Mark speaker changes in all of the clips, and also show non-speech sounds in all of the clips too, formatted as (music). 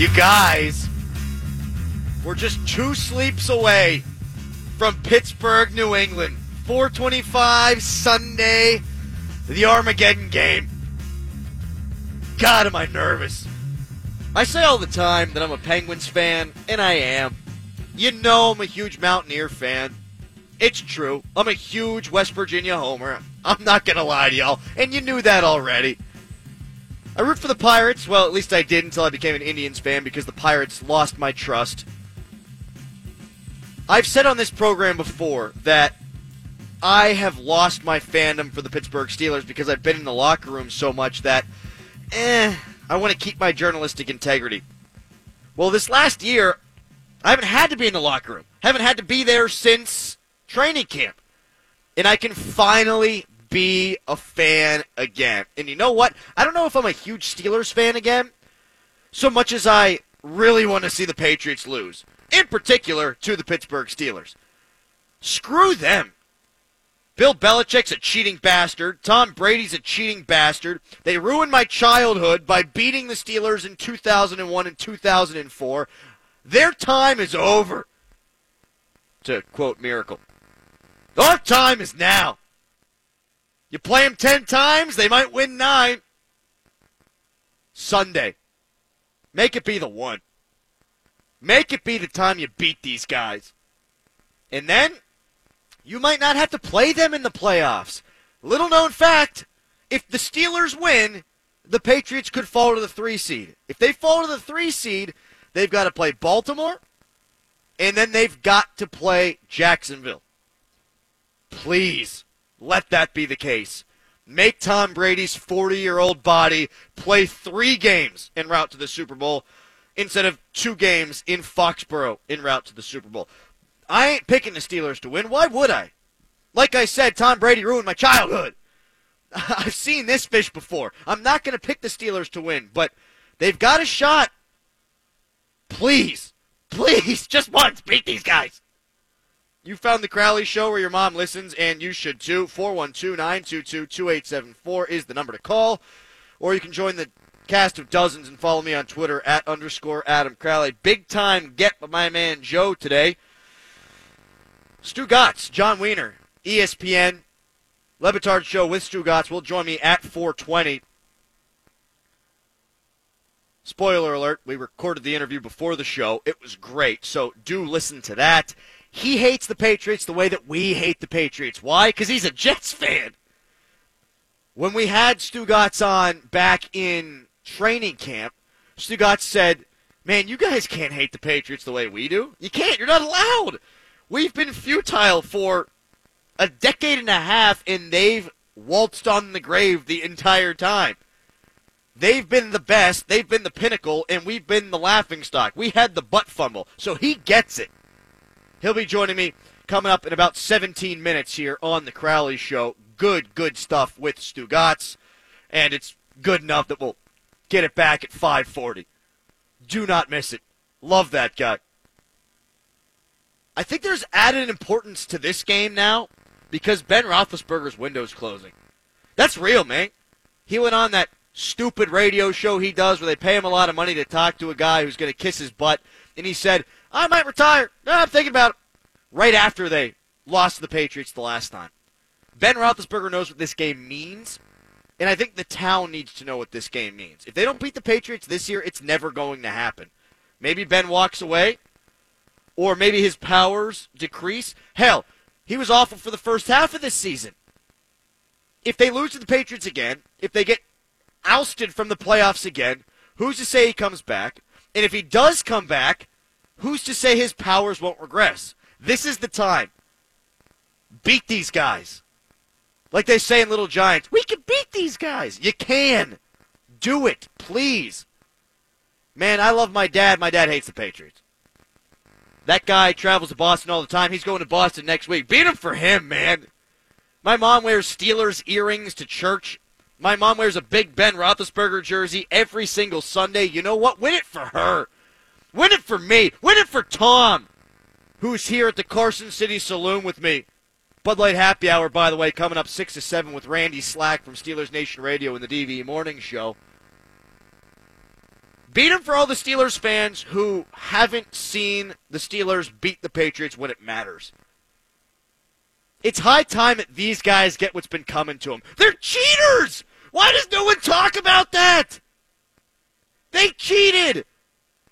Speaker 1: You guys, we're just two sleeps away from Pittsburgh, New England. 425 Sunday, the Armageddon game. God, am I nervous. I say all the time that I'm a Penguins fan, and I am. You know I'm a huge Mountaineer fan. It's true. I'm a huge West Virginia homer. I'm not going to lie to y'all, and you knew that already. I root for the Pirates. Well, at least I did until I became an Indians fan because the Pirates lost my trust. I've said on this program before that I have lost my fandom for the Pittsburgh Steelers because I've been in the locker room so much that, eh, I want to keep my journalistic integrity. Well, this last year, I haven't had to be in the locker room. I haven't had to be there since training camp. And I can finally be a fan again. And you know what? I don't know if I'm a huge Steelers fan again, so much as I really want to see the Patriots lose, in particular to the Pittsburgh Steelers. Screw them. Bill Belichick's a cheating bastard. Tom Brady's a cheating bastard. They ruined my childhood by beating the Steelers in 2001 and 2004. Their time is over. To quote Miracle. Our time is now. You play them 10 times, they might win nine. Sunday. Make it be the one. Make it be the time you beat these guys. And then you might not have to play them in the playoffs. Little known fact if the Steelers win, the Patriots could fall to the three seed. If they fall to the three seed, they've got to play Baltimore, and then they've got to play Jacksonville. Please let that be the case. Make Tom Brady's 40 year old body play three games en route to the Super Bowl instead of two games in Foxborough en route to the Super Bowl. I ain't picking the Steelers to win. Why would I? Like I said, Tom Brady ruined my childhood. (laughs) I've seen this fish before. I'm not going to pick the Steelers to win, but they've got a shot. Please, please, (laughs) just once, beat these guys. You found the Crowley Show where your mom listens, and you should too. 412 922 2874 is the number to call. Or you can join the cast of dozens and follow me on Twitter at underscore Adam Crowley. Big time get by my man Joe today. Stugotz, Jon Weiner, ESPN, Le Batard Show with Stugotz will join me at 420. Spoiler alert, we recorded the interview before the show. It was great, so do listen to that. He hates the Patriots the way that we hate the Patriots. Why? Because he's a Jets fan. When we had Stugotz on back in training camp, Stugotz said, Man, you guys can't hate the Patriots the way we do. You can't. You're not allowed. We've been futile for a decade and a half, and they've waltzed on the grave the entire time. They've been the best, they've been the pinnacle, and we've been the laughing stock. We had the butt fumble, so he gets it. He'll be joining me coming up in about 17 minutes here on the Crowley Show. Good, good stuff with Stugotz, and it's good enough that we'll get it back at 540. Do not miss it. Love that guy. I think there's added importance to this game now because Ben Roethlisberger's window's closing. That's real, man. He went on that stupid radio show he does where they pay him a lot of money to talk to a guy who's going to kiss his butt, and he said, I might retire. No, I'm thinking about it. Right after they lost to the Patriots the last time. Ben Roethlisberger knows what this game means, and I think the town needs to know what this game means. If they don't beat the Patriots this year, it's never going to happen. Maybe Ben walks away, or maybe his powers decrease. Hell, he was awful for the first half of this season. If they lose to the Patriots again, if they get ousted from the playoffs again, who's to say he comes back? And if he does come back, who's to say his powers won't regress? This is the time. Beat these guys. Like they say in Little Giants, we can beat these guys. You can. Do it, please. Man, I love my dad. My dad hates the Patriots. That guy travels to Boston all the time. He's going to Boston next week. Beat him for him, man. My mom wears Steelers earrings to church. My mom wears a big Ben Roethlisberger jersey every single Sunday. You know what? Win it for her. Win it for me. Win it for Tom, who's here at the Carson City Saloon with me. Bud Light Happy Hour, by the way, coming up 6 to 7 with Randy Slack from Steelers Nation Radio in the DV Morning Show. Beat him for all the Steelers fans who haven't seen the Steelers beat the Patriots when it matters. It's high time that these guys get what's been coming to them. They're cheaters! Why does no one talk about that? They cheated!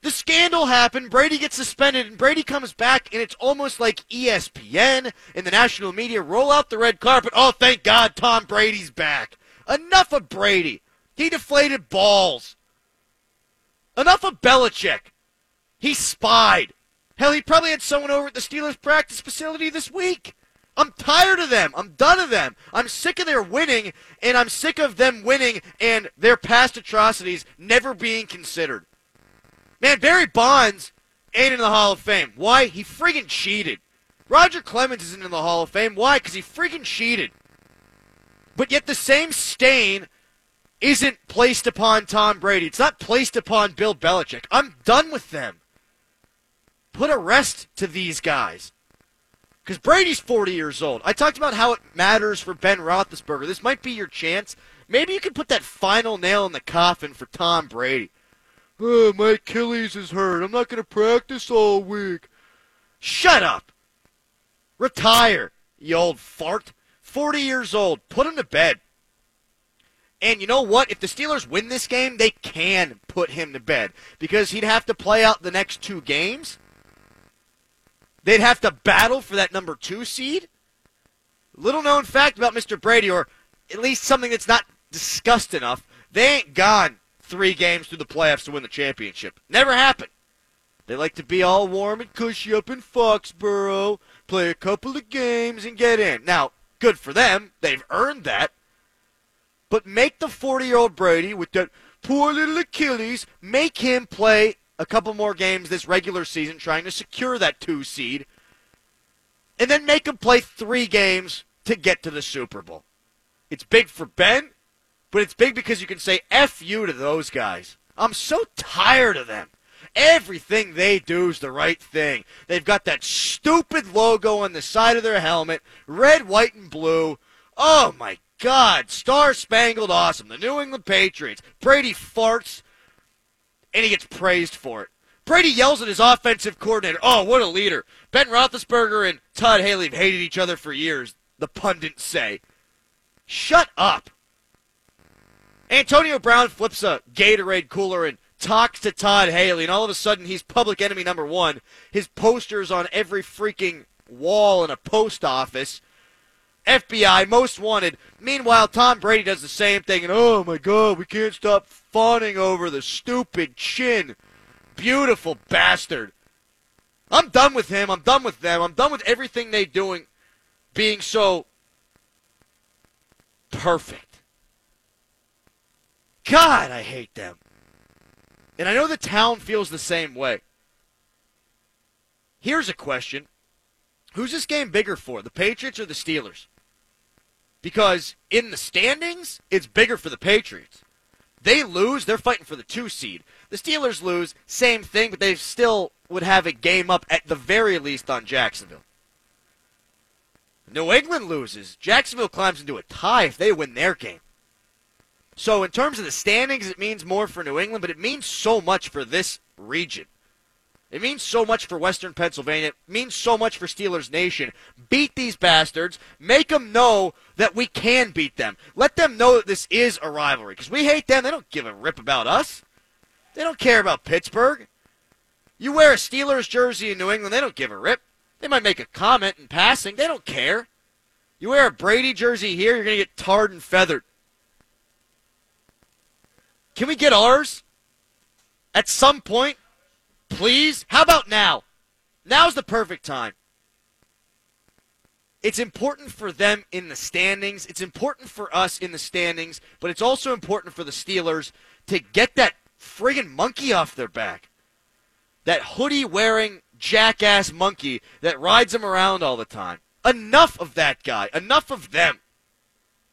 Speaker 1: The scandal happened, Brady gets suspended, and Brady comes back, and it's almost like ESPN and the national media roll out the red carpet. Oh, thank God Tom Brady's back. Enough of Brady. He deflated balls. Enough of Belichick. He spied. Hell, he probably had someone over at the Steelers practice facility this week. I'm tired of them. I'm done of them. I'm sick of their winning, and I'm sick of them winning and their past atrocities never being considered. Man, Barry Bonds ain't in the Hall of Fame. Why? He friggin' cheated. Roger Clemens isn't in the Hall of Fame. Why? Because he friggin' cheated. But yet the same stain isn't placed upon Tom Brady. It's not placed upon Bill Belichick. I'm done with them. Put a rest to these guys. Because Brady's 40 years old. I talked about how it matters for Ben Roethlisberger. This might be your chance. Maybe you can put that final nail in the coffin for Tom Brady. Oh, my Achilles is hurt. I'm not going to practice all week. Shut up. Retire, you old fart. 40 years old. Put him to bed. And you know what? If the Steelers win this game, they can put him to bed because he'd have to play out the next two games. They'd have to battle for that number two seed. Little known fact about Mr. Brady, or at least something that's not discussed enough, they ain't gone three games through the playoffs to win the championship. Never happened. They like to be all warm and cushy up in Foxborough, play a couple of games, and get in. Now, good for them. They've earned that. But make the 40 year old Brady with that poor little Achilles, make him play a couple more games this regular season trying to secure that two seed. And then make him play three games to get to the Super Bowl. It's big for Ben, but it's big because you can say F you to those guys. I'm so tired of them. Everything they do is the right thing. They've got that stupid logo on the side of their helmet, red, white, and blue. Oh my God, Star Spangled Awesome, the New England Patriots. Brady farts, and he gets praised for it. Brady yells at his offensive coordinator, oh, what a leader. Ben Roethlisberger and Todd Haley have hated each other for years, the pundits say. Shut up. Antonio Brown flips a Gatorade cooler and talks to Todd Haley, and all of a sudden he's public enemy number one. His posters on every freaking wall in a post office. FBI, most wanted. Meanwhile, Tom Brady does the same thing, and oh my God, we can't stop fawning over the stupid chin. Beautiful bastard. I'm done with him. I'm done with them. I'm done with everything they're doing being so perfect. God, I hate them. And I know the town feels the same way. Here's a question Who's this game bigger for, the Patriots or the Steelers? Because in the standings, it's bigger for the Patriots. They lose, they're fighting for the two seed. The Steelers lose, same thing, but they still would have a game up at the very least on Jacksonville. New England loses. Jacksonville climbs into a tie if they win their game. So, in terms of the standings, it means more for New England, but it means so much for this region. It means so much for Western Pennsylvania. It means so much for Steelers Nation. Beat these bastards. Make them know that we can beat them. Let them know that this is a rivalry. Because we hate them. They don't give a rip about us. They don't care about Pittsburgh. You wear a Steelers jersey in New England, they don't give a rip. They might make a comment in passing. They don't care. You wear a Brady jersey here, you're going to get tarred and feathered. Can we get ours? At some point? Please? How about now? Now's the perfect time. It's important for them in the standings. It's important for us in the standings, but it's also important for the Steelers to get that friggin' monkey off their back. That hoodie wearing jackass monkey that rides them around all the time. Enough of that guy. Enough of them.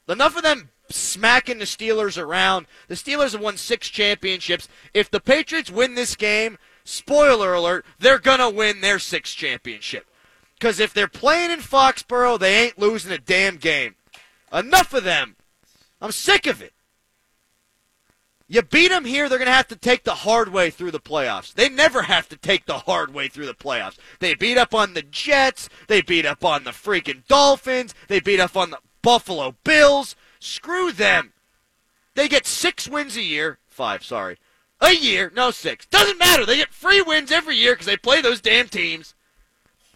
Speaker 1: Enough of them smacking the Steelers around. The Steelers have won six championships. If the Patriots win this game, spoiler alert, they're going to win their sixth championship. Because if they're playing in Foxborough, they ain't losing a damn game. Enough of them. I'm sick of it. You beat them here, they're going to have to take the hard way through the playoffs. They never have to take the hard way through the playoffs. They beat up on the Jets. They beat up on the freaking Dolphins. They beat up on the Buffalo Bills. Screw them. They get six wins a year. Five, sorry. A year. No, six. Doesn't matter. They get free wins every year because they play those damn teams.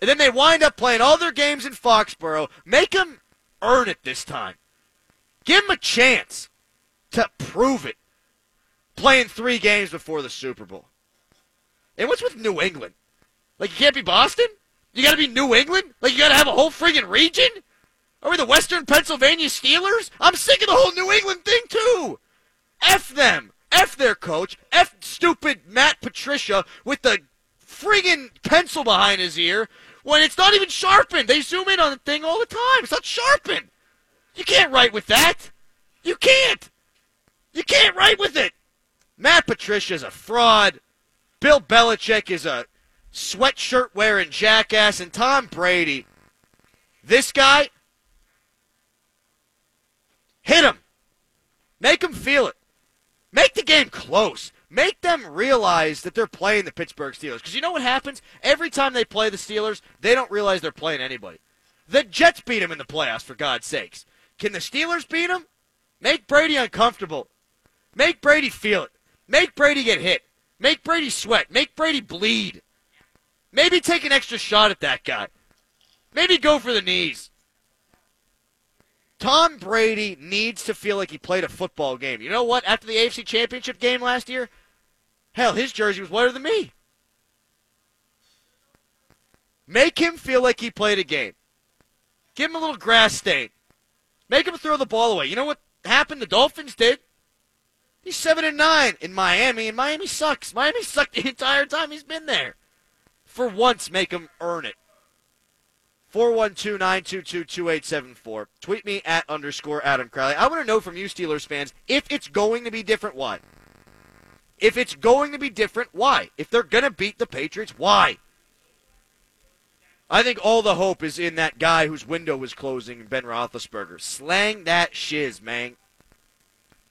Speaker 1: And then they wind up playing all their games in Foxborough. Make them earn it this time. Give them a chance to prove it playing three games before the Super Bowl. And what's with New England? Like, you can't be Boston? You gotta be New England? Like, you gotta have a whole friggin' region? Are we the Western Pennsylvania Steelers? I'm sick of the whole New England thing, too! F them! F their coach! F stupid Matt Patricia with the friggin' pencil behind his ear when it's not even sharpened. They zoom in on the thing all the time. It's not sharpened. You can't write with that. You can't. You can't write with it. Matt Patricia is a fraud. Bill Belichick is a sweatshirt wearing jackass. And Tom Brady, this guy, hit him. Make him feel it. Make the game close. Make them realize that they're playing the Pittsburgh Steelers. Because you know what happens? Every time they play the Steelers, they don't realize they're playing anybody. The Jets beat them in the playoffs, for God's sakes. Can the Steelers beat them? Make Brady uncomfortable. Make Brady feel it. Make Brady get hit. Make Brady sweat. Make Brady bleed. Maybe take an extra shot at that guy. Maybe go for the knees. Tom Brady needs to feel like he played a football game. You know what? After the AFC Championship game last year, hell, his jersey was whiter than me. Make him feel like he played a game. Give him a little grass stain. Make him throw the ball away. You know what happened? The Dolphins did. He's seven and nine in Miami, and Miami sucks. Miami sucked the entire time he's been there. For once, make him earn it. 412-922-2874. Tweet me at underscore Adam Crowley. I want to know from you Steelers fans if it's going to be different, why? If it's going to be different, why? If they're going to beat the Patriots, why? I think all the hope is in that guy whose window was closing, Ben Roethlisberger. Slang that shiz, man.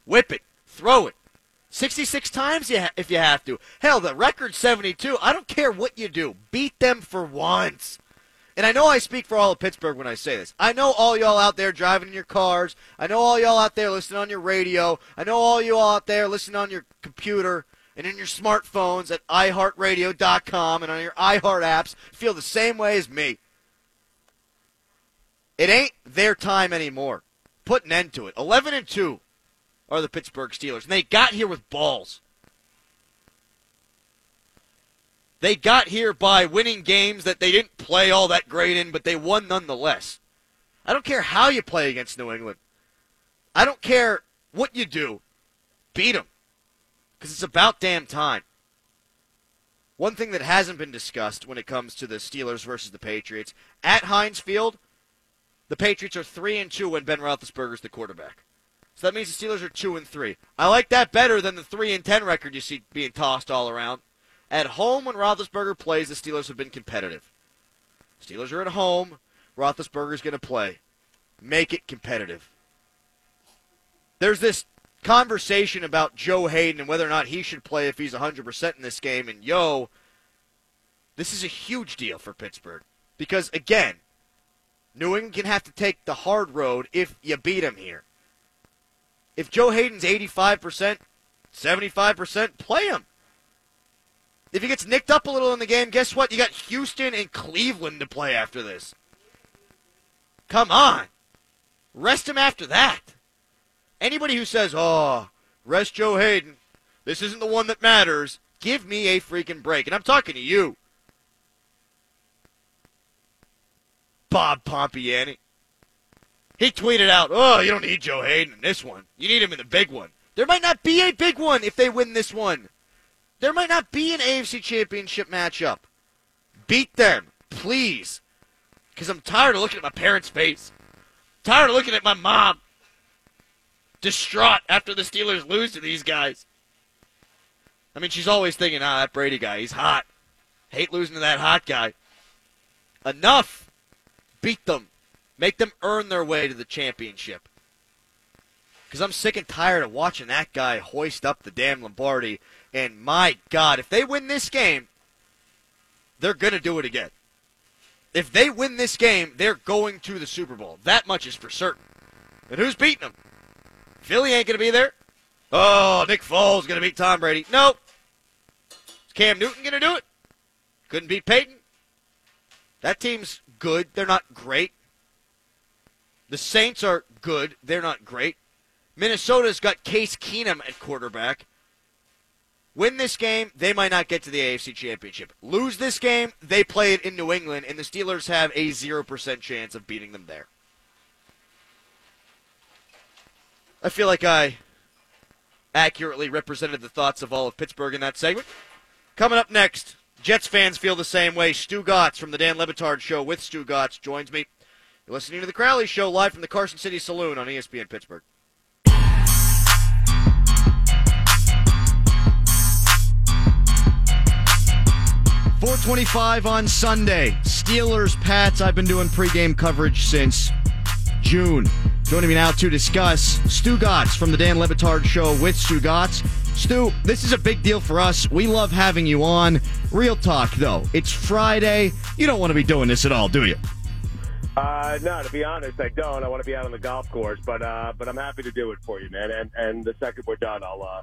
Speaker 1: Whip it. Throw it. 66 times if you have to. Hell, the record's 72. I don't care what you do. Beat them for once. And I know I speak for all of Pittsburgh when I say this. I know all y'all out there driving in your cars. I know all y'all out there listening on your radio. I know all you all out there listening on your computer and in your smartphones at iHeartRadio.com and on your iHeart apps feel the same way as me. It ain't their time anymore. Put an end to it. 11 and 2 are the Pittsburgh Steelers. And they got here with balls. They got here by winning games that they didn't play all that great in, but they won nonetheless. I don't care how you play against New England. I don't care what you do. Beat them. Because it's about damn time. One thing that hasn't been discussed when it comes to the Steelers versus the Patriots at Heinz Field, the Patriots are three and two when Ben Roethlisberger's the quarterback. So that means the Steelers are two and three. I like that better than the three and ten record you see being tossed all around. At home, when Roethlisberger plays, the Steelers have been competitive. Steelers are at home. Roethlisberger's going to play. Make it competitive. There's this conversation about Joe Haden and whether or not he should play if he's 100% in this game. And yo, this is a huge deal for Pittsburgh. Because, again, New England can have to take the hard road if you beat them here. If Joe Haden's 85%, 75%, play him. If he gets nicked up a little in the game, guess what? You got Houston and Cleveland to play after this. Come on. Rest him after that. Anybody who says, oh, rest Joe Haden, this isn't the one that matters, give me a freaking break. And I'm talking to you. Bob Pompeani. He tweeted out, "Oh, you don't need Joe Haden in this one. You need him in the big one." There might not be a big one if they win this one. There might not be an AFC Championship matchup. Beat them, please. Because I'm tired of looking at my parents' face. tired of looking at my mom. Distraught after the Steelers lose to these guys. I mean, she's always thinking, ah, that Brady guy, he's hot. Hate losing to that hot guy. Enough. Beat them. Make them earn their way to the championship. because I'm sick and tired of watching that guy hoist up the damn Lombardi. And my God, if they win this game, they're going to do it again. If they win this game, they're going to the Super Bowl. That much is for certain. And who's beating them? Philly ain't going to be there. Oh, Nick Foles going to beat Tom Brady. Nope. Is Cam Newton going to do it? Couldn't beat Peyton. That team's good. They're not great. The Saints are good. They're not great. Minnesota's got Case Keenum at quarterback. Win this game, they might not get to the AFC Championship. Lose this game, they play it in New England, and the Steelers have a 0% chance of beating them there. I feel like I accurately represented the thoughts of all of Pittsburgh in that segment. Coming up next, Jets fans feel the same way. Stugotz from the Dan Le Batard Show with Stugotz joins me. You're listening to the Crowley Show live from the Carson City Saloon on ESPN Pittsburgh. 425 on Sunday. Steelers, Pats. I've been doing pregame coverage since June. Joining me now to discuss Stugotz from the Dan Le Batard Show with Stugotz. Stu, this is a big deal for us. We love having you on. Real talk, though. It's Friday. You don't want to be doing this at all, do you?
Speaker 2: Uh, no, to be honest, I don't. I want to be out on the golf course, but uh, but I'm happy to do it for you, man. And and the second we're done, I'll uh,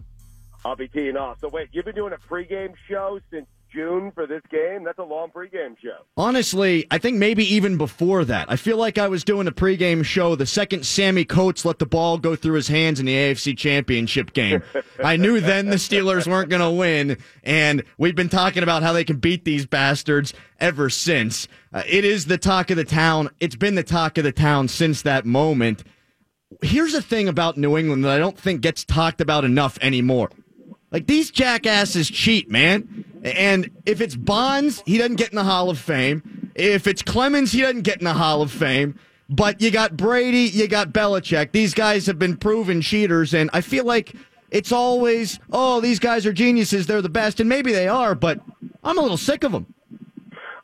Speaker 2: I'll be teeing off. So wait, you've been doing a pregame show since June for this game. That's a long pregame show.
Speaker 1: Honestly, I think maybe even before that. I feel like I was doing a pregame show the second Sammy Coates let the ball go through his hands in the AFC Championship game. I knew then the Steelers weren't going to win, and we've been talking about how they can beat these bastards ever since. Uh, it is the talk of the town. It's been the talk of the town since that moment. Here's the thing about New England that I don't think gets talked about enough anymore. Like these jackasses cheat, man. And if it's Bonds, he doesn't get in the Hall of Fame. If it's Clemens, he doesn't get in the Hall of Fame. But you got Brady, you got Belichick. These guys have been proven cheaters, and I feel like it's always, oh, these guys are geniuses, they're the best, and maybe they are, but I'm a little sick of them.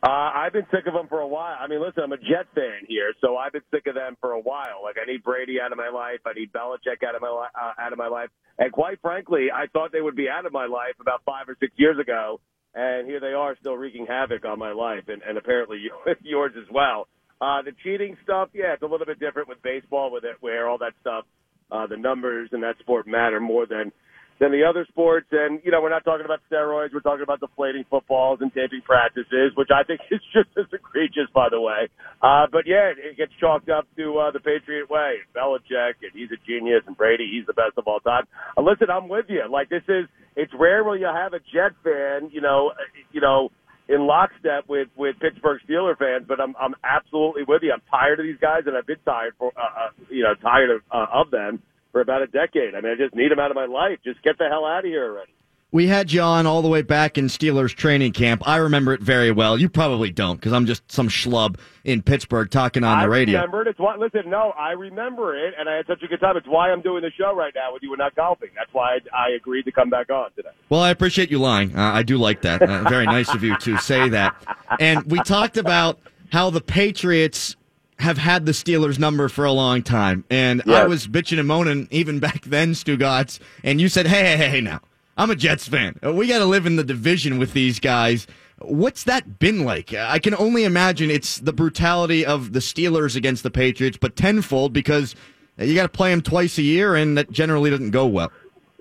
Speaker 2: Uh, I've been sick of them for a while. I mean, listen, I'm a Jet fan here, so I've been sick of them for a while. Like, I need Brady out of my life. I need Belichick out of my uh, out of my life. And quite frankly, I thought they would be out of my life about five or six years ago and here they are still wreaking havoc on my life, and, and apparently (laughs) yours as well. Uh, the cheating stuff, yeah, it's a little bit different with baseball, with it where all that stuff, uh, the numbers in that sport matter more than than the other sports. And, you know, we're not talking about steroids. We're talking about deflating footballs and taping practices, which I think (laughs) is just as egregious, by the way. Uh, but yeah, it, gets chalked up to, uh, the Patriot way. Belichick, and he's a genius, and Brady, he's the best of all time. Uh, listen, I'm with you. Like, this is, it's rare when you have a Jet fan, you know, uh, you know, in lockstep with with Pittsburgh Steeler fans, but I'm I'm absolutely with you. I'm tired of these guys, and I've been tired for uh, uh, you know tired of uh, of them for about a decade. I mean, I just need him out of my life. Just get the hell out of here already.
Speaker 1: We had John all the way back in Steelers training camp. I remember it very well. You probably don't because I'm just some schlub in Pittsburgh talking on
Speaker 2: I
Speaker 1: the radio.
Speaker 2: I remember it. It's why, listen, no, I remember it, and I had such a good time. It's why I'm doing the show right now with you and not golfing. That's why I, I agreed to come back on today.
Speaker 1: Well, I appreciate you lying. Uh, I do like that. Uh, very nice of you to say that. And we talked about how the Patriots have had the Steelers number for a long time. And yes. I was bitching and moaning even (laughs) back then, Stugotz, and you said, hey, hey, hey, now. I'm a Jets fan. We got to live in the division with these guys. What's that been like? I can only imagine it's the brutality of the Steelers against the Patriots, but tenfold because you got to play them twice a year, and that generally doesn't go well.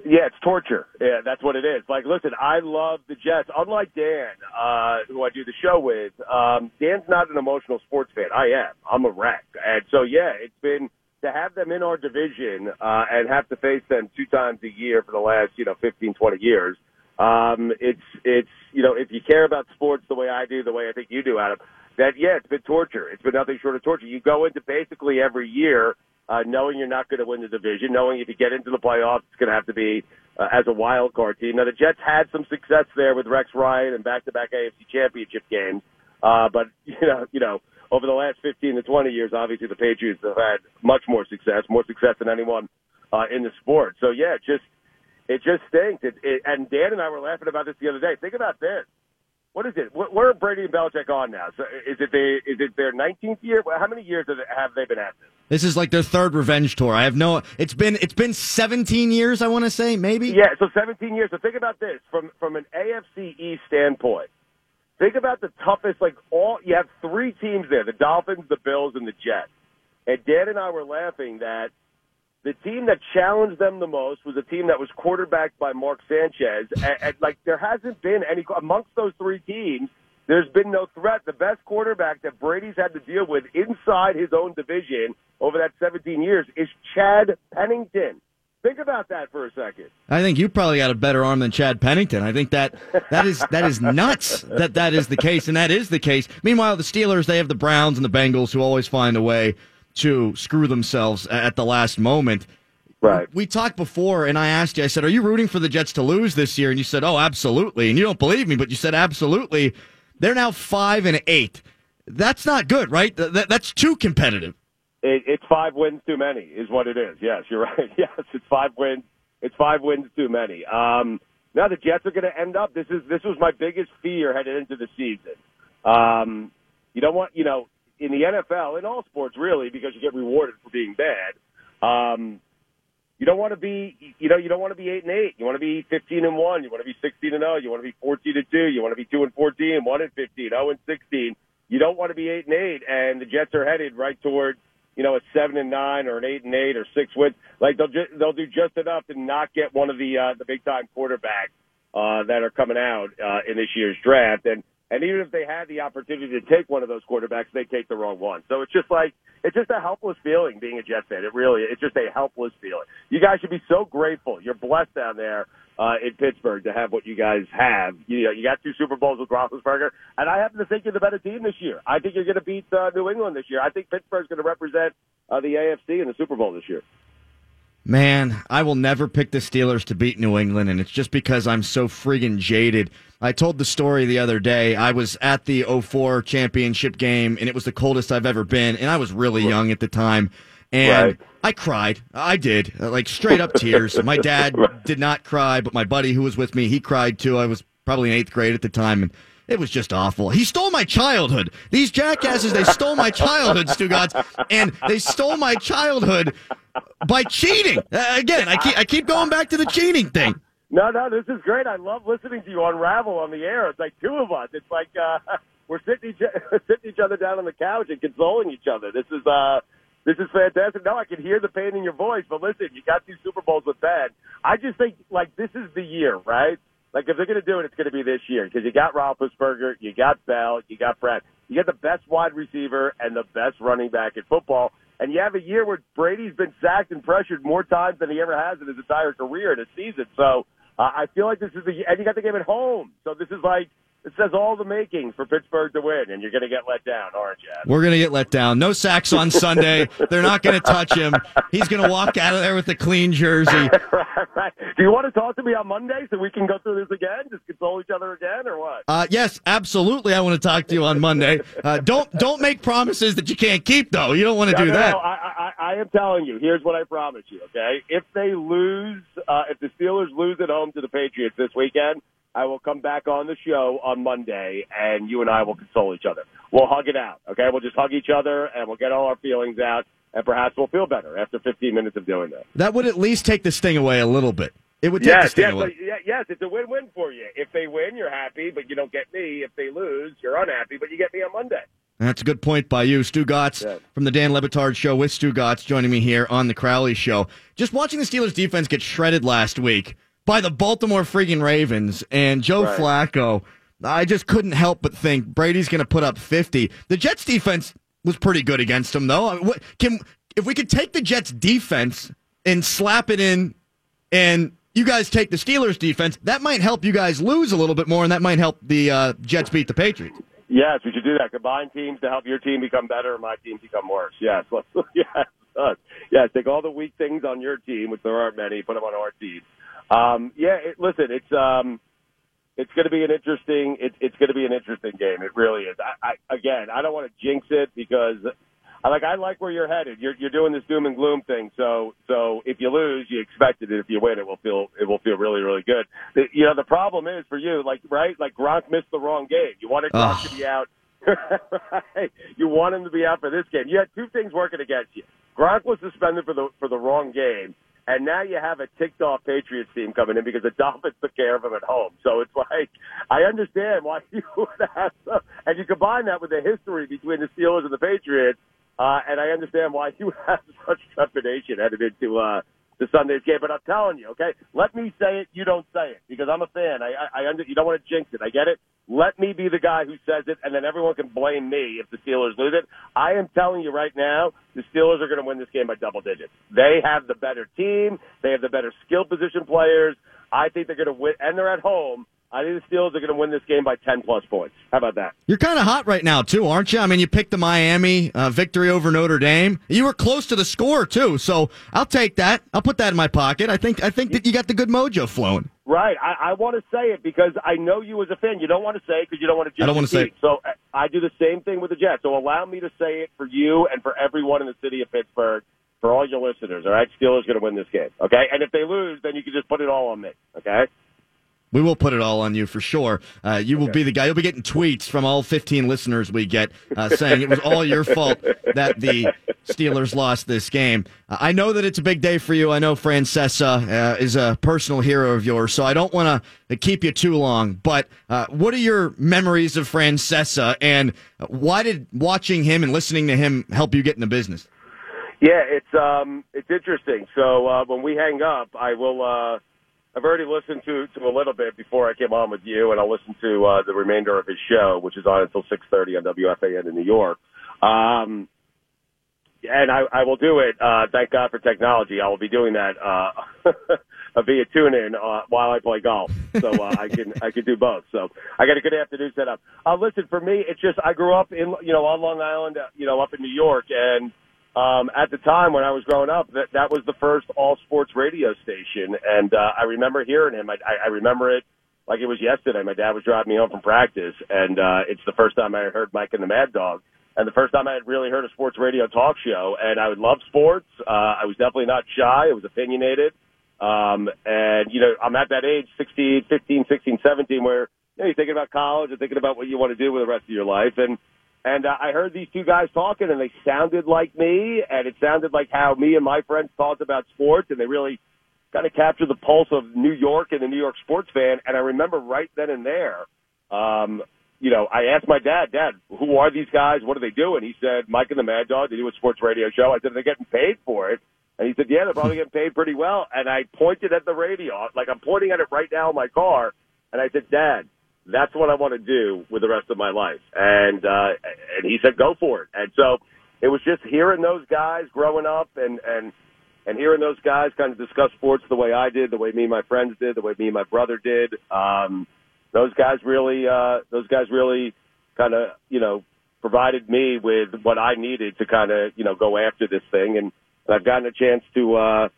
Speaker 2: Yeah, it's torture. Yeah, that's what it is. Like, listen, I love the Jets. Unlike Dan, uh, who I do the show with, um, Dan's not an emotional sports fan. I am. I'm a wreck. And so, yeah, it's been to have them in our division, uh, and have to face them two times a year for the last, you know, 15, 20 years. Um, it's, it's, you know, if you care about sports the way I do, the way I think you do, Adam, that, yeah, it's been torture. It's been nothing short of torture. You go into basically every year uh, knowing you're not going to win the division, knowing if you get into the playoffs, it's going to have to be uh, as a wild card team. Now the Jets had some success there with Rex Ryan and back-to-back AFC Championship games, uh, but (laughs) you know, you know, over the last 15 to 20 years, obviously the Patriots have had much more success, more success than anyone uh, in the sport. So yeah, just it just stinks. It, it, and Dan and I were laughing about this the other day. Think about this. What is it? Where are Brady and Belichick on now? So is it they, is it their 19th year? How many years have they been at this?
Speaker 1: This is like their third revenge tour. I have no. It's been it's been 17 years. I want to say maybe.
Speaker 2: Yeah, so 17 years. So think about this from from an AFC East standpoint. Think about the toughest. Like all you have three teams there: the Dolphins, the Bills, and the Jets. And Dan and I were laughing that the team that challenged them the most was a team that was quarterbacked by Mark Sanchez. And, and like there hasn't been any amongst those three teams. There's been no threat. The best quarterback that Brady's had to deal with inside his own division over that 17 years is Chad Pennington. Think about that for a second.
Speaker 1: I think you probably got a better arm than Chad Pennington. I think that that is that is nuts that that is the case, and that is the case. Meanwhile, the Steelers they have the Browns and the Bengals who always find a way to screw themselves at the last moment.
Speaker 2: Right.
Speaker 1: We talked before, and I asked you. I said, "Are you rooting for the Jets to lose this year?" And you said, "Oh, absolutely." And you don't believe me, but you said absolutely. They're now five and eight. That's not good, right? That, that's too competitive.
Speaker 2: It, it's five wins too many, is what it is. Yes, you're (laughs) right. Yes, it's five wins. It's five wins too many. Um, now the Jets are going to end up. This is this was my biggest fear headed into the season. Um, you don't want you know in the NFL in all sports really because you get rewarded for being bad. Um, you don't want to be, you know, you don't want to be eight and eight. You want to be fifteen and one. You want to be sixteen and zero. You want to be fourteen and two. You want to be two and fourteen, one and fifteen, zero and sixteen. You don't want to be eight and eight, and the Jets are headed right toward, you know, a seven and nine or an eight and eight or six wins. Like they'll ju- they'll do just enough to not get one of the uh, the big time quarterbacks uh, that are coming out uh, in this year's draft. And and even if they had the opportunity to take one of those quarterbacks, they take the wrong one. So it's just like it's just a helpless feeling being a Jet fan. It really it's just a helpless feeling. You guys should be so grateful. You're blessed down there uh, in Pittsburgh to have what you guys have. You know, you got two Super Bowls with Roethlisberger, and I happen to think you're the better team this year. I think you're going to beat uh, New England this year. I think Pittsburgh's going to represent uh, the AFC in the Super Bowl this year.
Speaker 1: Man, I will never pick the Steelers to beat New England, and it's just because I'm so friggin' jaded. I told the story the other day. I was at the 04 championship game, and it was the coldest I've ever been, and I was really young at the time. And
Speaker 2: Right.
Speaker 1: I cried. I did. Like straight up tears. My dad (laughs) did not cry, but my buddy who was with me, he cried too. I was probably in eighth grade at the time, and it was just awful. He stole my childhood. These jackasses, they stole my childhood, Stugotz, and they stole my childhood by cheating. Uh, again, I keep, I keep going back to the cheating thing.
Speaker 2: No, no, this is great. I love listening to you unravel on the air. It's like two of us. It's like uh, (laughs) we're sitting each, (laughs) sitting each other down on the couch and consoling each other. This is uh, this is fantastic. No, I can hear the pain in your voice, but listen, you got two Super Bowls with Ben. I just think like this is the year, right? Like if they're going to do it, it's going to be this year because you got Roethlisberger, you got Bell, you got Brett, you got the best wide receiver and the best running back in football, and you have a year where Brady's been sacked and pressured more times than he ever has in his entire career in a season. So uh, I feel like this is the and you got the game at home, so this is like it says all the makings for Pittsburgh to win, and you're going to get let down, aren't you?
Speaker 1: We're going to get let down. No sacks on Sunday. (laughs) They're not going to touch him. He's going to walk out of there with a clean jersey. (laughs)
Speaker 2: right. Do you want to talk to me on Monday so we can go through this again, just console each other again, or what?
Speaker 1: Uh, yes, absolutely. I want to talk to you on Monday. Uh, don't don't make promises that you can't keep, though. You don't want to
Speaker 2: No,
Speaker 1: do
Speaker 2: no,
Speaker 1: that.
Speaker 2: no, I, I, I am telling you. Here's what I promise you. Okay, if they lose, uh, if the Steelers lose at home to the Patriots this weekend, I will come back on the show on Monday, and you and I will console each other. We'll hug it out. Okay, we'll just hug each other, and we'll get all our feelings out, and perhaps we'll feel better after 15 minutes of doing that.
Speaker 1: That would at least take the sting away a little bit. It would take the
Speaker 2: Yes,
Speaker 1: sting
Speaker 2: yes,
Speaker 1: away.
Speaker 2: yes. It's a win-win for you. If they win, you're happy, but you don't get me. If they lose, you're unhappy, but you get me on Monday.
Speaker 1: That's a good point by you, Stugotz
Speaker 2: Yeah.
Speaker 1: from the Dan Le Batard Show with Stugotz joining me here on the Crowley Show. Just watching the Steelers defense get shredded last week by the Baltimore freaking Ravens and Joe
Speaker 2: Right.
Speaker 1: Flacco. I just couldn't help but think Brady's going to put up 50. The Jets defense was pretty good against him, though. I mean, what, can if we could take the Jets defense and slap it in, and you guys take the Steelers defense, that might help you guys lose a little bit more, and that might help the uh, Jets beat the Patriots.
Speaker 2: Yes, we should do that. Combine teams to help your team become better and my team become worse. Yes, let's, (laughs) yes, us. yes. Take all the weak things on your team, which there aren't many, put them on our team. Um, yeah, it, listen, it's um, it's going to be an interesting. It, it's going to be an interesting game. It really is. I, I again, I don't want to jinx it because I like I like where you're headed. You're you're doing this doom and gloom thing. So so if you lose, you expect it. If you win, it will feel it will feel really really good. The, you know the problem is for you, like right, like Gronk missed the wrong game. You wanted Gronk oh. to be out. (laughs) right? You want him to be out for this game. You had two things working against you. Gronk was suspended for the for the wrong game, and now you have a ticked off Patriots team coming in because the Dolphins took care of him at home. So it's like I understand why (laughs) you would have, some, and you combine that with the history between the Steelers and the Patriots, uh, and I understand why you (laughs) have such trepidation headed into uh, the Sunday's game. But I'm telling you, okay, let me say it, you don't say it, because I'm a fan. I, I, I under, you don't want to jinx it. I get it. Let me be the guy who says it, and then everyone can blame me if the Steelers lose it. I am telling you right now, the Steelers are going to win this game by double digits. They have the better team. They have the better skill position players. I think they're going to win, and they're at home. I think the Steelers are going to win this game by 10 plus points. How about that?
Speaker 1: You're kind of hot right now, too, aren't you? I mean, you picked the Miami uh, victory over Notre Dame. You were close to the score, too. So I'll take that. I'll put that in my pocket. I think I think that you got the good mojo flowing.
Speaker 2: Right. I, I want to say it because I know you as a fan. You don't want to say it because you don't want to.
Speaker 1: I don't want to say it.
Speaker 2: So I do the same thing with the Jets. So allow me to say it for you and for everyone in the city of Pittsburgh, for all your listeners. All right, Steelers are going to win this game. Okay, and if they lose, then you can just put it all on me. Okay.
Speaker 1: We will put it all on you for sure. Uh, you will okay. be the guy. You'll be getting tweets from all 15 listeners we get uh, saying it was all your fault that the Steelers lost this game. Uh, I know that it's a big day for you. I know Francesa uh, is a personal hero of yours, so I don't want to keep you too long. But uh, what are your memories of Francesa, and why did watching him and listening to him help you get in the business?
Speaker 2: Yeah, it's um, it's interesting. So uh, when we hang up, I will I've already listened to to a little bit before I came on with you, and I'll listen to uh, the remainder of his show, which is on until six thirty on WFAN in New York. Um, and I, I will do it. Uh, thank God for technology. I will be doing that (laughs) uh, via TuneIn uh, while I play golf, so uh, I can I can do both. So I got a good afternoon set up. Uh, listen, for me, it's just I grew up in you know on Long Island, uh, you know up in New York, and um, at the time when I was growing up, that that was the first all sports radio station, and uh, I remember hearing him. I, I, remember it like it was yesterday. My dad was driving me home from practice, and uh, it's the first time I heard Mike and the Mad Dog, and the first time I had really heard a sports radio talk show. And I would love sports. Uh, I was definitely not shy. I was opinionated, um, and you know I'm at that age, 16, 15, 16, 17, where you know, you're thinking about college and thinking about what you want to do with the rest of your life, and and uh, I heard these two guys talking, and they sounded like me, and it sounded like how me and my friends talked about sports, and they really kind of captured the pulse of New York and the New York sports fan. And I remember right then and there, um, you know, I asked my dad, Dad, who are these guys? What are they doing? He said, Mike and the Mad Dog. They do a sports radio show. I said, they're getting paid for it. And he said, yeah, they're probably getting paid pretty well. And I pointed at the radio, like I'm pointing at it right now in my car. And I said, Dad, that's what I want to do with the rest of my life. And, uh, and he said, go for it. And so it was just hearing those guys growing up and, and, and hearing those guys kind of discuss sports the way I did, the way me and my friends did, the way me and my brother did. Um, those guys really, uh, those guys really kind of, you know, provided me with what I needed to kind of, you know, go after this thing. And, and I've gotten a chance to, uh,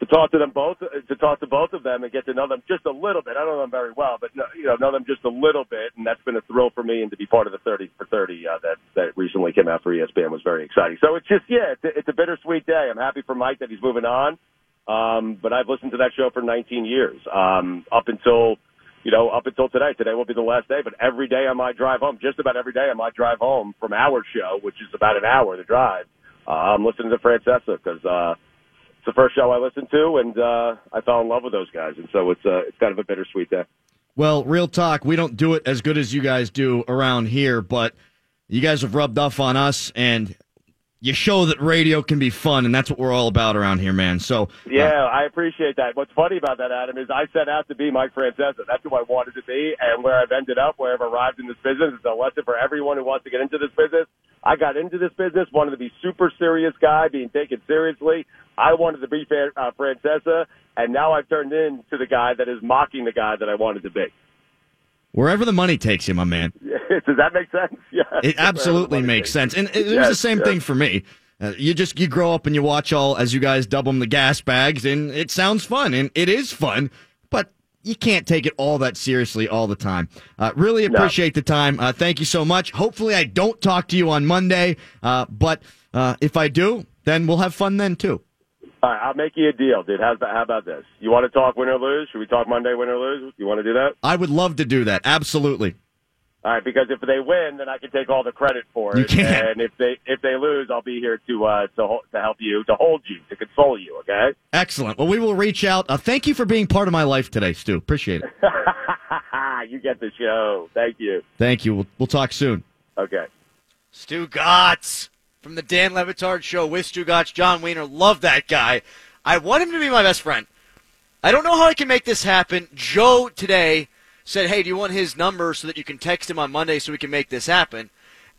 Speaker 2: to talk to them both, to talk to both of them and get to know them just a little bit. I don't know them very well, but you know, know them just a little bit, and that's been a thrill for me. And to be part of the thirty for thirty uh, that that recently came out for ESPN was very exciting. So it's just yeah, it's a, it's a bittersweet day. I'm happy for Mike that he's moving on, um, but I've listened to that show for 19 years, um, up until you know, up until today. Today will be the last day, but every day on my drive home, just about every day on my drive home from our show, which is about an hour to drive, uh, I'm listening to Francesa because uh, it's the first show I listened to, and uh, I fell in love with those guys, and so it's uh, it's kind of a bittersweet day.
Speaker 1: Well, real talk, we don't do it as good as you guys do around here, but you guys have rubbed off on us, and you show that radio can be fun, and that's what we're all about around here, man. So
Speaker 2: yeah, uh, I appreciate that. What's funny about that, Adam, is I set out to be Mike Francesa. That's who I wanted to be, and where I've ended up, where I've arrived in this business, is a lesson for everyone who wants to get into this business. I got into this business, wanted to be super serious guy, being taken seriously. I wanted to be uh, Francesa, and now I've turned into the guy that is mocking the guy that I wanted to be.
Speaker 1: Wherever the money takes you, my man. (laughs)
Speaker 2: Does that make sense? (laughs)
Speaker 1: Yeah. It absolutely makes sense. And it, was the same yes. thing for me. Uh, you just you grow up and you watch all as you guys double them the gas bags, and it sounds fun, and it is fun, but you can't take it all that seriously all the time. Uh, really appreciate no. the time. Uh, thank you so much. Hopefully, I don't talk to you on Monday, uh, but Uh, if I do, then we'll have fun then too.
Speaker 2: All right, I'll make you a deal, dude. How's that? How about this? You want to talk win or lose? Should we talk Monday win or lose? You want to do that?
Speaker 1: I would love to do that. Absolutely.
Speaker 2: All right, because if they win, then I can take all the credit for it.
Speaker 1: You can.
Speaker 2: And if they if they lose, I'll be here to uh, to to help you, to hold you, to console you. Okay.
Speaker 1: Excellent. Well, we will reach out. Uh, thank you for being part of my life today, Stu. Appreciate it. (laughs)
Speaker 2: you get the show. Thank you.
Speaker 1: Thank you. We'll, we'll talk soon.
Speaker 2: Okay.
Speaker 1: Stugotz from the Dan Le Batard Show with Stu Gatz. Jon Weiner. Love that guy. I want him to be my best friend. I don't know how I can make this happen. Joe today said, Hey, do you want his number so that you can text him on Monday so we can make this happen?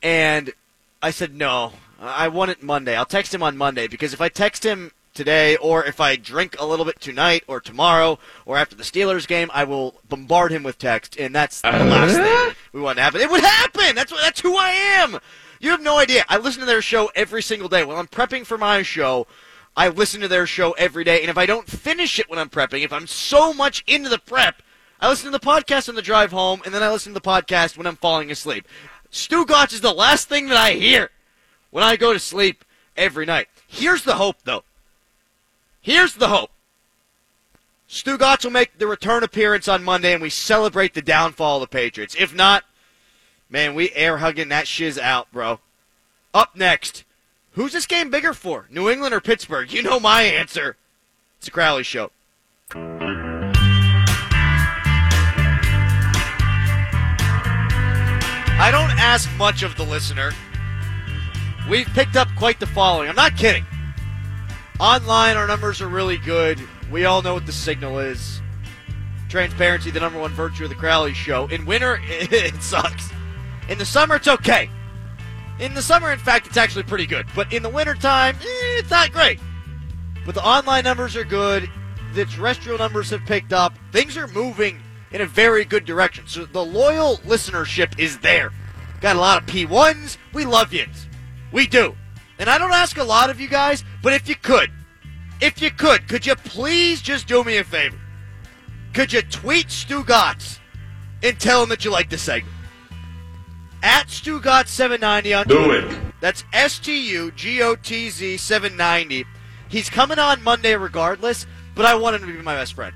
Speaker 1: And I said, No, I want it Monday. I'll text him on Monday because if I text him today or if I drink a little bit tonight or tomorrow or after the Steelers game, I will bombard him with text, and that's the last thing uh-huh. we want to happen. It would happen. That's that's who I am. You have no idea. I listen to their show every single day. When I'm prepping for my show, I listen to their show every day, and if I don't finish it when I'm prepping, if I'm so much into the prep, I listen to the podcast on the drive home, and then I listen to the podcast when I'm falling asleep. Stugotz is the last thing that I hear when I go to sleep every night. Here's the hope, though. Here's the hope. Stugotz will make the return appearance on Monday, and we celebrate the downfall of the Patriots. If not, man, we air hugging that shiz out, bro. Up next, who's this game bigger for? New England or Pittsburgh? You know my answer. It's a Crowley Show. I don't ask much of the listener. We've picked up quite the following. I'm not kidding. Online, our numbers are really good. We all know what the signal is. Transparency, the number one virtue of the Crowley Show. In winter, (laughs) it sucks. In the summer, it's okay. In the summer, in fact, it's actually pretty good. But in the wintertime, eh, it's not great. But the online numbers are good. The terrestrial numbers have picked up. Things are moving in a very good direction. So the loyal listenership is there. Got a lot of P1s. We love you. We do. And I don't ask a lot of you guys, but if you could, if you could, could you please just do me a favor? Could you tweet Stugotz and tell him that you like the segment? At Stugotz790 on
Speaker 3: Do it.
Speaker 1: That's S T U G O T Z 790. He's coming on Monday regardless, but I want him to be my best friend.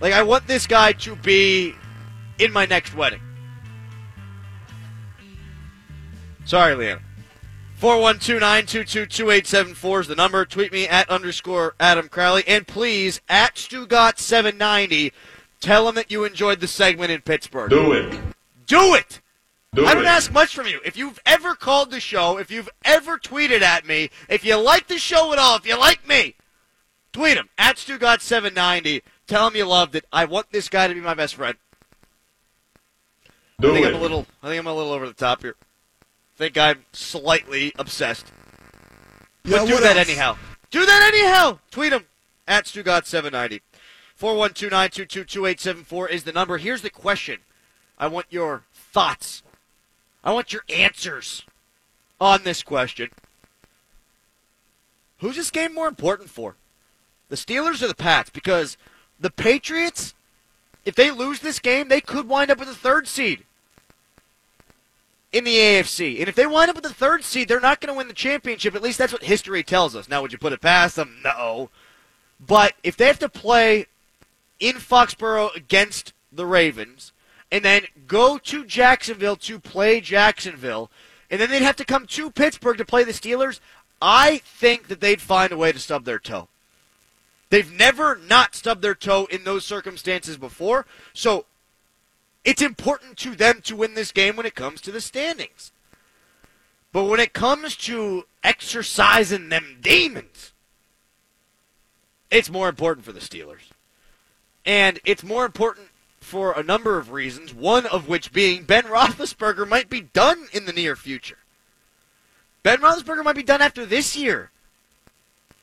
Speaker 1: Like, I want this guy to be in my next wedding. Sorry, Leanna. 412-922-2874 is the number. Tweet me at underscore Adam Crowley. And please, at Stugotz790, tell him that you enjoyed the segment in Pittsburgh.
Speaker 3: Do it.
Speaker 1: Do it!
Speaker 3: Do
Speaker 1: I don't
Speaker 3: it.
Speaker 1: ask much from you. If you've ever called the show, if you've ever tweeted at me, if you like the show at all, if you like me, tweet him at Stugotz790. Tell him you loved it. I want this guy to be my best friend.
Speaker 3: Do
Speaker 1: I think
Speaker 3: it.
Speaker 1: I'm a little. I think I'm a little over the top here. I think I'm slightly obsessed.
Speaker 4: Yeah,
Speaker 1: But do that
Speaker 4: else?
Speaker 1: anyhow. Do that anyhow. Tweet him at Stugotz790. 412-922-2874 is the number. Here's the question. I want your thoughts. I want your answers on this question. Who's this game more important for? The Steelers or the Pats? Because the Patriots, if they lose this game, they could wind up with a third seed in the AFC. And if they wind up with the third seed, they're not going to win the championship. At least that's what history tells us. Now, would you put it past them? No. But if they have to play in Foxborough against the Ravens and then go to Jacksonville to play Jacksonville, and then they'd have to come to Pittsburgh to play the Steelers, I think that they'd find a way to stub their toe. They've never not stubbed their toe in those circumstances before. So it's important to them to win this game when it comes to the standings. But when it comes to exercising them demons, it's more important for the Steelers. And it's more important for a number of reasons, one of which being Ben Roethlisberger might be done in the near future. Ben Roethlisberger might be done after this year.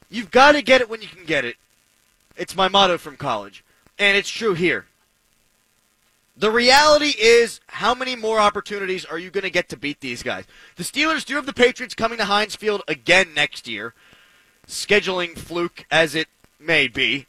Speaker 1: You've got to get it when you can get it. It's my motto from college, and it's true here. The reality is, how many more opportunities are you going to get to beat these guys? The Steelers do have the Patriots coming to Heinz Field again next year, scheduling fluke as it may be.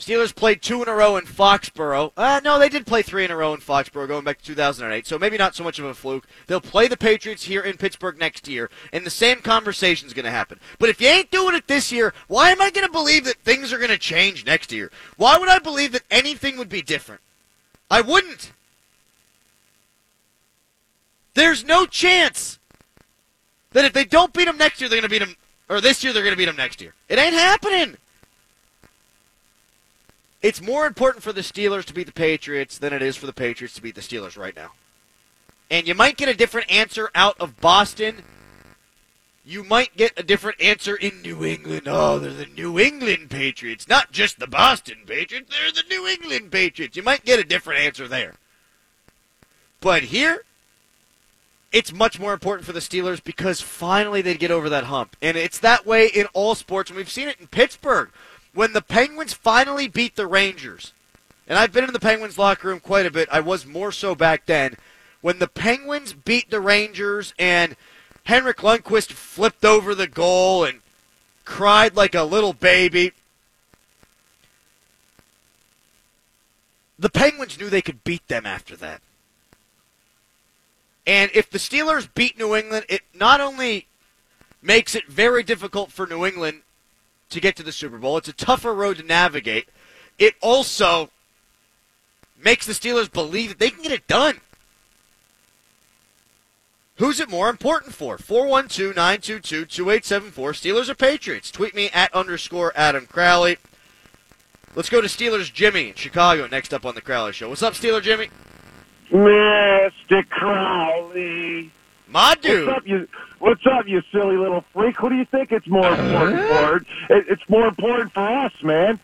Speaker 1: Steelers played two in a row in Foxborough. Uh, no, they did play three in a row in Foxborough going back to 2008, so maybe not so much of a fluke. They'll play the Patriots here in Pittsburgh next year, and the same conversation is going to happen. But if you ain't doing it this year, why am I going to believe that things are going to change next year? Why would I believe that anything would be different? I wouldn't. There's no chance that if they don't beat them next year, they're going to beat them, or this year, they're going to beat them next year. It ain't happening. It's more important for the Steelers to beat the Patriots than it is for the Patriots to beat the Steelers right now. And you might get a different answer out of Boston. You might get a different answer in New England. Oh, they're the New England Patriots, not just the Boston Patriots. They're the New England Patriots. You might get a different answer there. But here, it's much more important for the Steelers because finally they get over that hump. And it's that way in all sports. And we've seen it in Pittsburgh when the Penguins finally beat the Rangers, and I've been in the Penguins locker room quite a bit. I was more so back then. When the Penguins beat the Rangers and Henrik Lundqvist flipped over the goal and cried like a little baby. The Penguins knew they could beat them after that. And if the Steelers beat New England, it not only makes it very difficult for New England to get to the Super Bowl. It's a tougher road to navigate. It also makes the Steelers believe that they can get it done. Who's it more important for? 412 922 2874. Steelers or Patriots? Tweet me at underscore Adam Crowley. Let's go to Steelers Jimmy in Chicago next up on the Crowley Show. What's up, Steeler Jimmy?
Speaker 3: Mr. Crowley.
Speaker 1: My dude.
Speaker 3: What's up, you? What's up, you silly little freak? Who do you think it's more important for? It, it's more important for us, man,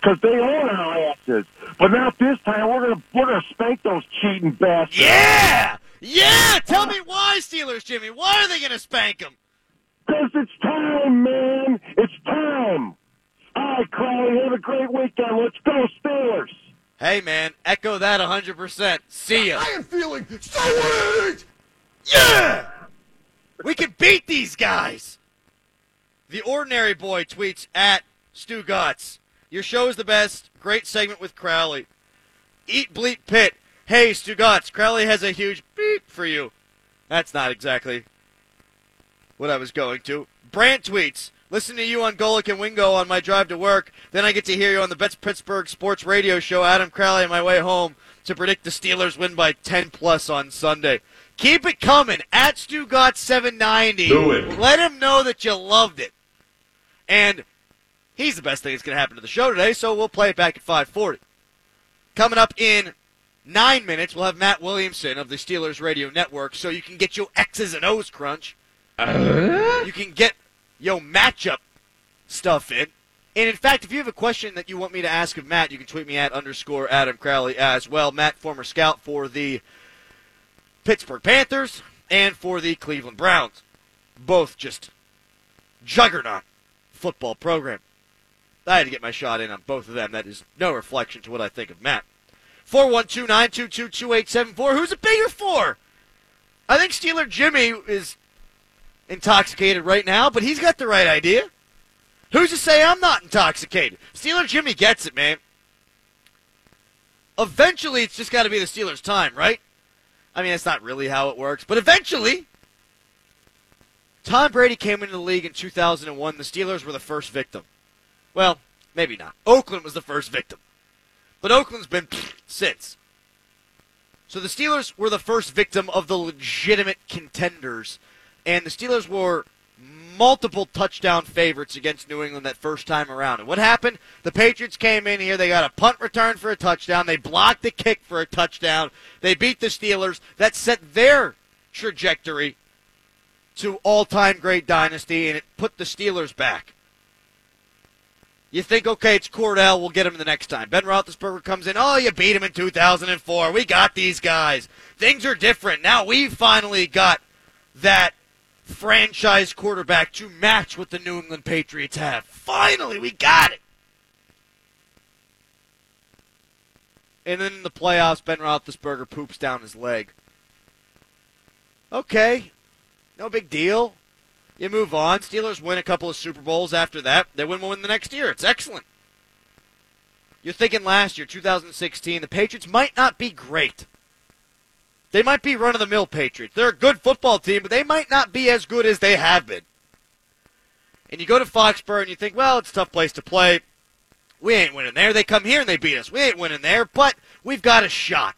Speaker 3: because they own our asses. But not this time. We're gonna we're gonna spank those cheating bastards.
Speaker 1: Yeah, yeah. Tell me why, Steelers, Jimmy. Why are they gonna spank them?
Speaker 3: Because it's time, man. It's time. All right, Crowley. Have a great weekend. Let's go, Steelers.
Speaker 1: Hey, man. Echo that 100%. See ya.
Speaker 4: I am feeling sweet.
Speaker 1: Yeah! We can beat these guys! The Ordinary Boy tweets at Stugotz. Your show is the best. Great segment with Crowley. Eat Bleep Pit. Hey, Stugotz, Crowley has a huge beep for you. That's not exactly what I was going to. Brant tweets. Listen to you on Golic and Wingo on my drive to work. Then I get to hear you on the Bets Pittsburgh Sports Radio Show, Adam Crowley, on my way home to predict the Steelers win by 10 plus on Sunday. Keep it coming at Stugotz790.
Speaker 4: Do it.
Speaker 1: Let him know that you loved it. And he's the best thing that's going to happen to the show today, so we'll play it back at 540. Coming up in nine minutes, we'll have Matt Williamson of the Steelers Radio Network, so you can get your X's and O's crunch. You can get your matchup stuff in. And in fact, if you have a question that you want me to ask of Matt, you can tweet me at underscore Adam Crowley as well. Matt, former scout for the Pittsburgh Panthers and for the Cleveland Browns. Both just juggernaut football program. I had to get my shot in on both of them. That is no reflection to what I think of Matt. 412 922 2874. Who's it bigger for? I think Steeler Jimmy is intoxicated right now, but he's got the right idea. Who's to say I'm not intoxicated? Steeler Jimmy gets it, man. Eventually, it's just got to be the Steelers' time, right? I mean, that's not really how it works, but eventually, Tom Brady came into the league in 2001. The Steelers were the first victim. Well, maybe not. Oakland was the first victim. But Oakland's been since. So the Steelers were the first victim of the legitimate contenders. And the Steelers were multiple touchdown favorites against New England that first time around. And what happened? The Patriots came in here. They got a punt return for a touchdown. They blocked the kick for a touchdown. They beat the Steelers. That set their trajectory to all time great dynasty, and it put the Steelers back. You think, okay, it's Kordell, we'll get him the next time. Ben Roethlisberger comes in, oh, you beat him in 2004. We got these guys. Things are different. Now we finally got that franchise quarterback to match what the New England Patriots have. Finally, we got it. And then in the playoffs, Ben Roethlisberger poops down his leg. Okay, no big deal. You move on. Steelers win a couple of Super Bowls after that. They win one the next year. It's excellent. You're thinking last year, 2016, the Patriots might not be great. They might be run of the mill Patriots. They're a good football team, but they might not be as good as they have been. And you go to Foxborough and you think, well, it's a tough place to play. We ain't winning there. They come here and they beat us. We ain't winning there, but we've got a shot.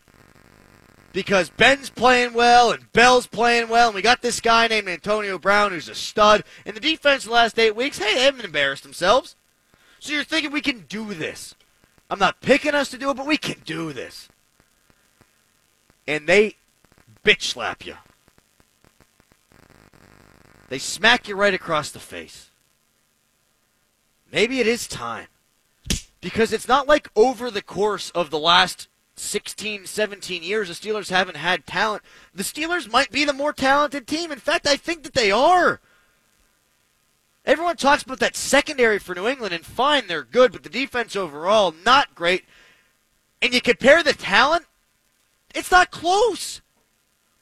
Speaker 1: Because Ben's playing well and Bell's playing well, and we got this guy named Antonio Brown who's a stud. And the defense the last eight weeks, hey, they haven't embarrassed themselves. So you're thinking we can do this. I'm not picking us to do it, but we can do this. And they bitch slap you. They smack you right across the face. Maybe it is time. Because it's not like over the course of the last 16, 17 years, the Steelers haven't had talent. The Steelers might be the more talented team. In fact, I think that they are. Everyone talks about that secondary for New England, and fine, they're good, but the defense overall, not great. And you compare the talent, it's not close.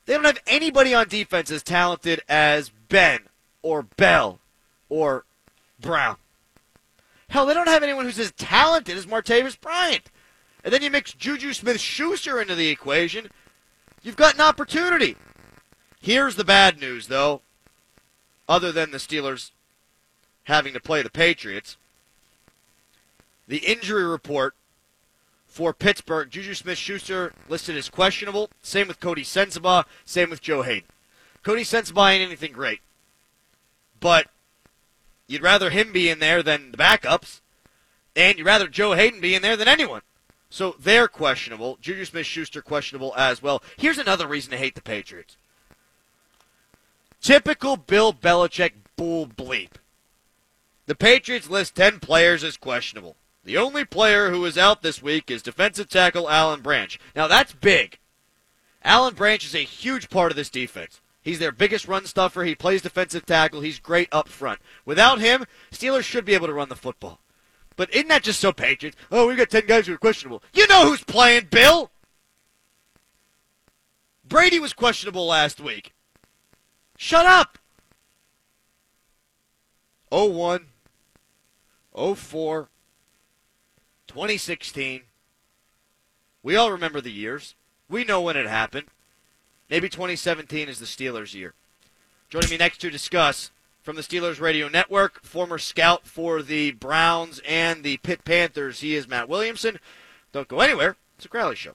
Speaker 1: They don't have anybody on defense as talented as Ben or Bell or Brown. Hell, they don't have anyone who's as talented as Martavis Bryant. And then you mix Juju Smith Schuster into the equation. You've got an opportunity. Here's the bad news, though, other than the Steelers having to play the Patriots. The injury report for Pittsburgh, Juju Smith Schuster listed as questionable. Same with Coty Sensabaugh. Same with Joe Haden. Coty Sensabaugh ain't anything great. But you'd rather him be in there than the backups. And you'd rather Joe Haden be in there than anyone. So they're questionable. Juju Smith Schuster questionable as well. Here's another reason to hate the Patriots. Typical Bill Belichick bull bleep. The Patriots list 10 players as questionable. The only player who is out this week is defensive tackle Alan Branch. Now that's big. Alan Branch is a huge part of this defense. He's their biggest run stuffer. He plays defensive tackle. He's great up front. Without him, Steelers should be able to run the football. But isn't that just so Patriots? Oh, we've got 10 guys who are questionable. You know who's playing, Bill! Brady was questionable last week. Shut up! 01, 04, 2016. We all remember the years. We know when it happened. Maybe 2017 is the Steelers' year. Joining me next to discuss from the Steelers Radio Network, former scout for the Browns and the Pitt Panthers, he is Matt Williamson. Don't go anywhere. It's a Crowley Show.